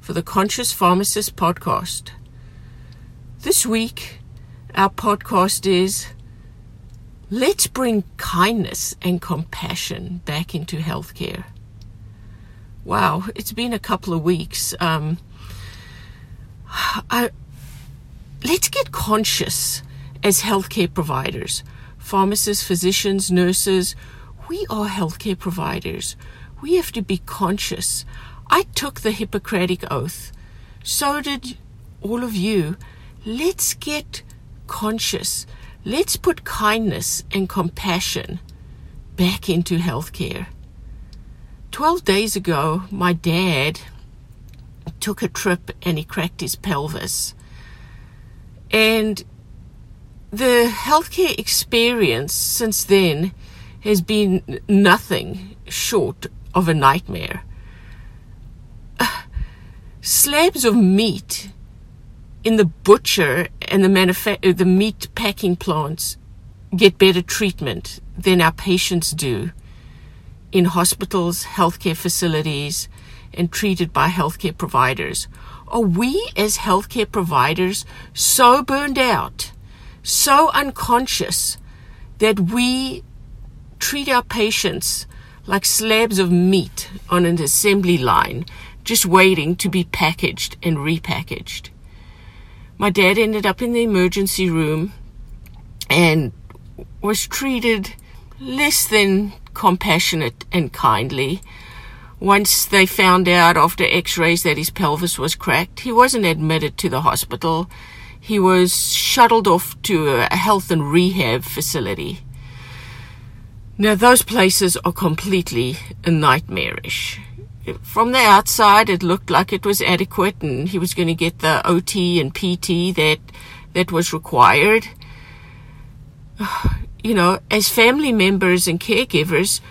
for the Conscious Pharmacist podcast. This week, our podcast is Let's Bring Kindness and Compassion Back into Healthcare. Wow, it's been a couple of weeks. Um, I, let's get conscious as healthcare providers, pharmacists, physicians, nurses. We are healthcare providers. We have to be conscious I took the Hippocratic Oath. So did all of you. Let's get conscious. Let's put kindness and compassion back into healthcare. Twelve days ago, my dad took a trip and he cracked his pelvis. And the healthcare experience since then has been nothing short of a nightmare slabs of meat in the butcher and the uh, the meat packing plants get better treatment than our patients do in hospitals, healthcare facilities, and treated by healthcare providers. Are we as healthcare providers so burned out, so unconscious that we treat our patients like slabs of meat on an assembly line just waiting to be packaged and repackaged. My dad ended up in the emergency room and was treated less than compassionate and kindly. Once they found out after x rays that his pelvis was cracked, he wasn't admitted to the hospital. He was shuttled off to a health and rehab facility. Now, those places are completely nightmarish from the outside, it looked like it was adequate, and he was going to get the OT and PT that that was required. You know, as family members and caregivers,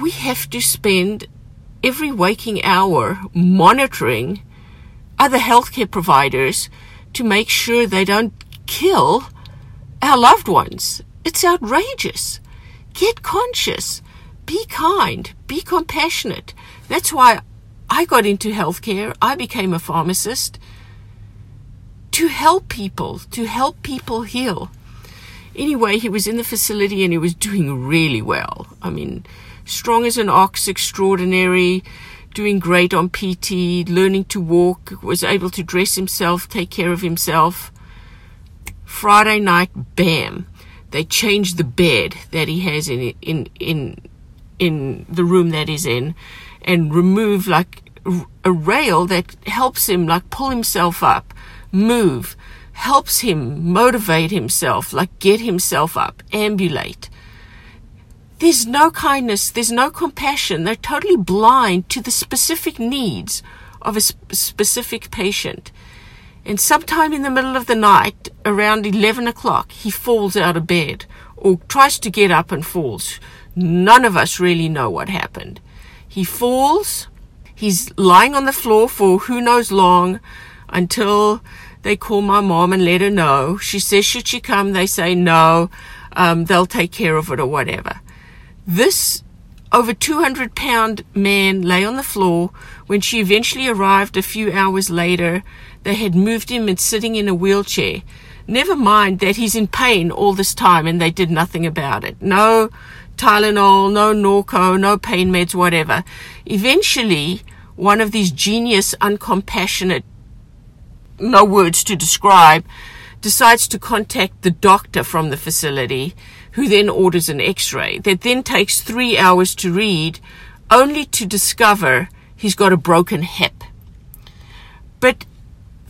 we have to spend every waking hour monitoring other healthcare providers to make sure they don't kill our loved ones. It's outrageous. Get conscious. Be kind. Be compassionate. That's why I got into healthcare. I became a pharmacist to help people, to help people heal. Anyway, he was in the facility and he was doing really well. I mean, strong as an ox, extraordinary, doing great on PT, learning to walk, was able to dress himself, take care of himself. Friday night, bam, they changed the bed that he has in in in in the room that he's in and remove like a rail that helps him like pull himself up, move, helps him motivate himself, like get himself up, ambulate. There's no kindness, there's no compassion. They're totally blind to the specific needs of a sp- specific patient. And sometime in the middle of the night, around 11 o'clock, he falls out of bed or tries to get up and falls. None of us really know what happened. He falls. He's lying on the floor for who knows long until they call my mom and let her know. She says, should she come? They say no. Um, they'll take care of it or whatever. This over 200 pound man lay on the floor. When she eventually arrived a few hours later, they had moved him and sitting in a wheelchair. Never mind that he's in pain all this time and they did nothing about it. No Tylenol, no Norco, no pain meds, whatever. Eventually, one of these genius, uncompassionate, no words to describe, decides to contact the doctor from the facility, who then orders an x-ray that then takes three hours to read, only to discover he's got a broken hip. But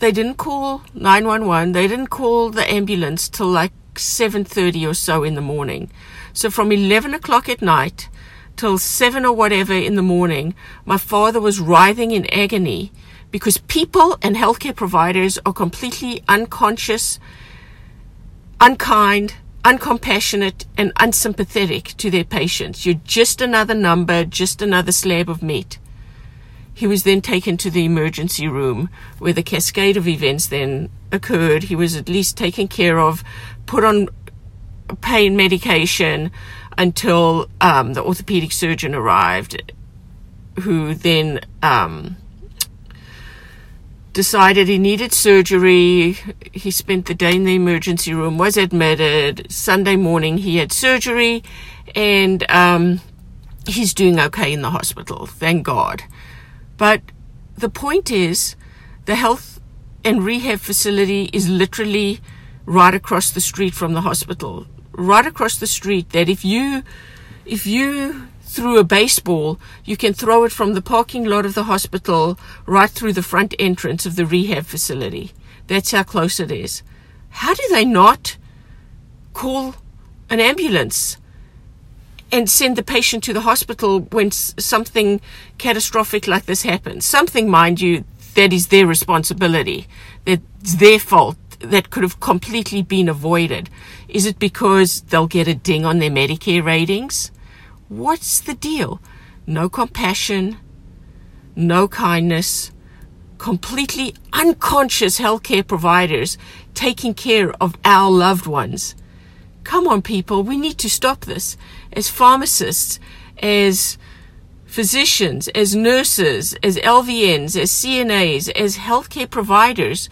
they didn't call 911, they didn't call the ambulance till like 7.30 or so in the morning. So from 11 o'clock at night, till seven or whatever in the morning, my father was writhing in agony because people and healthcare providers are completely unconscious, unkind, uncompassionate, and unsympathetic to their patients. You're just another number, just another slab of meat. He was then taken to the emergency room where the cascade of events then occurred. He was at least taken care of, put on pain medication until um, the orthopedic surgeon arrived, who then um, decided he needed surgery. He spent the day in the emergency room, was admitted. Sunday morning, he had surgery, and um, he's doing okay in the hospital, thank God. But the point is, the health and rehab facility is literally right across the street from the hospital. Right across the street that if you, if you threw a baseball, you can throw it from the parking lot of the hospital right through the front entrance of the rehab facility. That's how close it is. How do they not call an ambulance? And send the patient to the hospital when something catastrophic like this happens. Something, mind you, that is their responsibility. That's their fault. That could have completely been avoided. Is it because they'll get a ding on their Medicare ratings? What's the deal? No compassion, no kindness, completely unconscious healthcare providers taking care of our loved ones. Come on, people, we need to stop this. As pharmacists, as physicians, as nurses, as LVNs, as CNAs, as healthcare providers,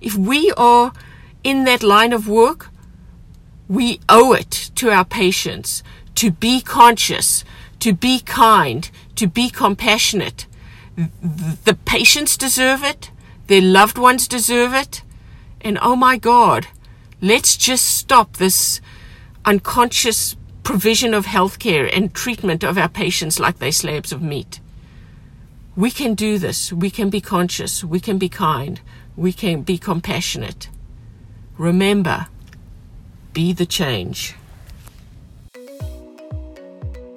if we are in that line of work, we owe it to our patients to be conscious, to be kind, to be compassionate. The patients deserve it. Their loved ones deserve it. And oh my God, let's just stop this unconscious provision of healthcare and treatment of our patients like they slabs of meat. We can do this. We can be conscious. We can be kind. We can be compassionate. Remember, be the change.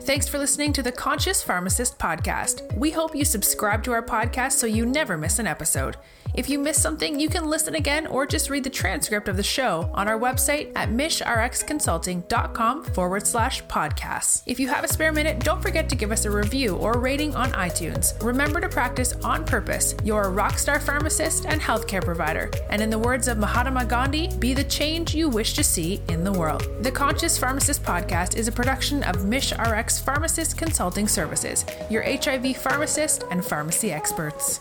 Thanks for listening to the Conscious Pharmacist podcast. We hope you subscribe to our podcast so you never miss an episode. If you missed something, you can listen again or just read the transcript of the show on our website at mishrxconsulting.com forward slash podcasts. If you have a spare minute, don't forget to give us a review or rating on iTunes. Remember to practice on purpose. You're a rockstar pharmacist and healthcare provider. And in the words of Mahatma Gandhi, be the change you wish to see in the world. The Conscious Pharmacist podcast is a production of MishRx Pharmacist Consulting Services, your HIV pharmacist and pharmacy experts.